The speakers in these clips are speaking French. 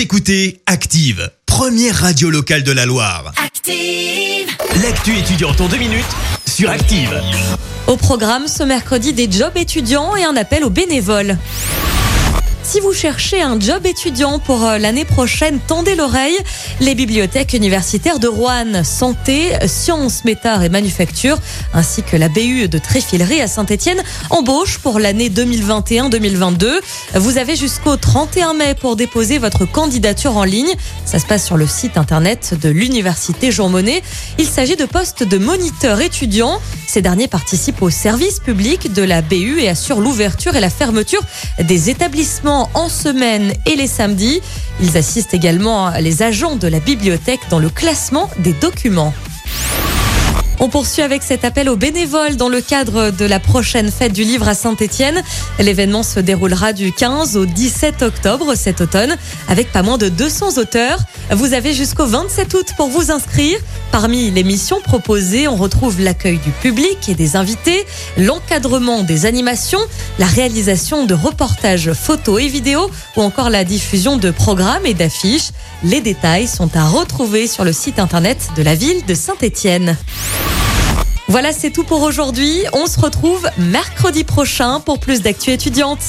Vous écoutez Active, première radio locale de la Loire. Active. L'actu étudiante en deux minutes sur Active. Au programme ce mercredi des jobs étudiants et un appel aux bénévoles. Si vous cherchez un job étudiant pour euh, l'année prochaine, tendez l'oreille. Les bibliothèques universitaires de Rouen, santé, sciences, métard et manufacture, ainsi que la BU de Tréfilerie à Saint-Etienne, embauchent pour l'année 2021-2022. Vous avez jusqu'au 31 mai pour déposer votre candidature en ligne. Ça se passe sur le site internet de l'université Jean Monnet. Il s'agit de postes de moniteurs étudiants. Ces derniers participent au service public de la BU et assurent l'ouverture et la fermeture des établissements en semaine et les samedis. Ils assistent également les agents de la bibliothèque dans le classement des documents. On poursuit avec cet appel aux bénévoles dans le cadre de la prochaine fête du livre à Saint-Étienne. L'événement se déroulera du 15 au 17 octobre cet automne avec pas moins de 200 auteurs. Vous avez jusqu'au 27 août pour vous inscrire. Parmi les missions proposées, on retrouve l'accueil du public et des invités, l'encadrement des animations, la réalisation de reportages photos et vidéos ou encore la diffusion de programmes et d'affiches. Les détails sont à retrouver sur le site internet de la ville de Saint-Étienne. Voilà, c'est tout pour aujourd'hui. On se retrouve mercredi prochain pour plus d'actu étudiante.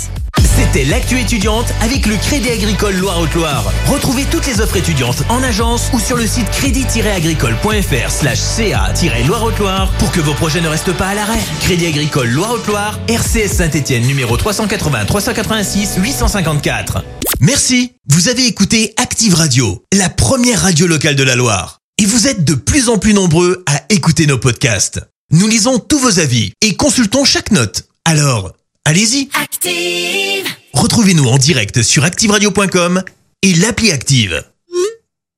C'était l'actu étudiante avec le Crédit Agricole Loire-Haute-Loire. Retrouvez toutes les offres étudiantes en agence ou sur le site crédit-agricole.fr slash ca-loire-haute-loire pour que vos projets ne restent pas à l'arrêt. Crédit Agricole Loire-Haute-Loire, RCS Saint-Etienne numéro 380 386 854. Merci. Vous avez écouté Active Radio, la première radio locale de la Loire. Et vous êtes de plus en plus nombreux à écouter nos podcasts. Nous lisons tous vos avis et consultons chaque note. Alors, allez-y. Active. Retrouvez-nous en direct sur activeradio.com et l'appli Active.